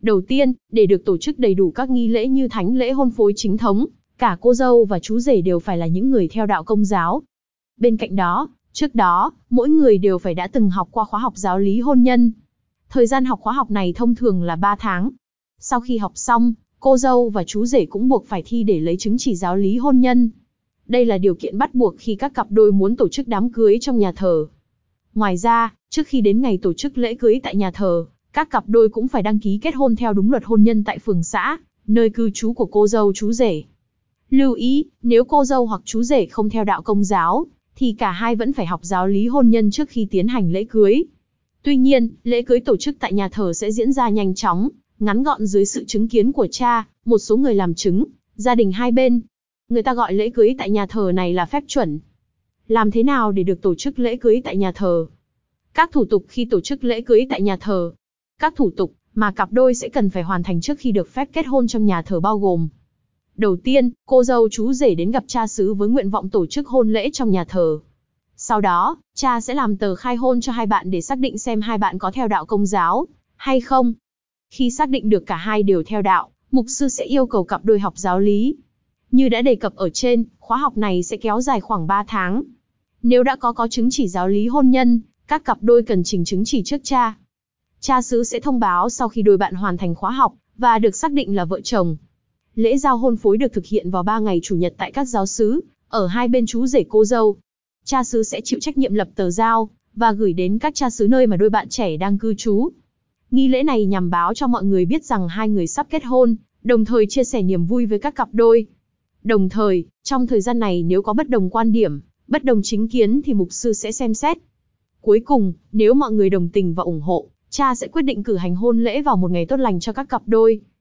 Đầu tiên, để được tổ chức đầy đủ các nghi lễ như thánh lễ hôn phối chính thống, cả cô dâu và chú rể đều phải là những người theo đạo công giáo. Bên cạnh đó, trước đó, mỗi người đều phải đã từng học qua khóa học giáo lý hôn nhân. Thời gian học khóa học này thông thường là 3 tháng. Sau khi học xong, cô dâu và chú rể cũng buộc phải thi để lấy chứng chỉ giáo lý hôn nhân. Đây là điều kiện bắt buộc khi các cặp đôi muốn tổ chức đám cưới trong nhà thờ. Ngoài ra, trước khi đến ngày tổ chức lễ cưới tại nhà thờ, các cặp đôi cũng phải đăng ký kết hôn theo đúng luật hôn nhân tại phường xã, nơi cư trú của cô dâu chú rể. Lưu ý, nếu cô dâu hoặc chú rể không theo đạo công giáo, thì cả hai vẫn phải học giáo lý hôn nhân trước khi tiến hành lễ cưới. Tuy nhiên, lễ cưới tổ chức tại nhà thờ sẽ diễn ra nhanh chóng, ngắn gọn dưới sự chứng kiến của cha, một số người làm chứng, gia đình hai bên. Người ta gọi lễ cưới tại nhà thờ này là phép chuẩn. Làm thế nào để được tổ chức lễ cưới tại nhà thờ? Các thủ tục khi tổ chức lễ cưới tại nhà thờ. Các thủ tục mà cặp đôi sẽ cần phải hoàn thành trước khi được phép kết hôn trong nhà thờ bao gồm. Đầu tiên, cô dâu chú rể đến gặp cha xứ với nguyện vọng tổ chức hôn lễ trong nhà thờ. Sau đó, cha sẽ làm tờ khai hôn cho hai bạn để xác định xem hai bạn có theo đạo công giáo hay không. Khi xác định được cả hai đều theo đạo, mục sư sẽ yêu cầu cặp đôi học giáo lý. Như đã đề cập ở trên, khóa học này sẽ kéo dài khoảng 3 tháng. Nếu đã có có chứng chỉ giáo lý hôn nhân, các cặp đôi cần trình chứng chỉ trước cha. Cha xứ sẽ thông báo sau khi đôi bạn hoàn thành khóa học và được xác định là vợ chồng. Lễ giao hôn phối được thực hiện vào 3 ngày chủ nhật tại các giáo xứ, ở hai bên chú rể cô dâu. Cha xứ sẽ chịu trách nhiệm lập tờ giao và gửi đến các cha xứ nơi mà đôi bạn trẻ đang cư trú. Nghi lễ này nhằm báo cho mọi người biết rằng hai người sắp kết hôn, đồng thời chia sẻ niềm vui với các cặp đôi. Đồng thời, trong thời gian này nếu có bất đồng quan điểm, bất đồng chính kiến thì mục sư sẽ xem xét. Cuối cùng, nếu mọi người đồng tình và ủng hộ, cha sẽ quyết định cử hành hôn lễ vào một ngày tốt lành cho các cặp đôi.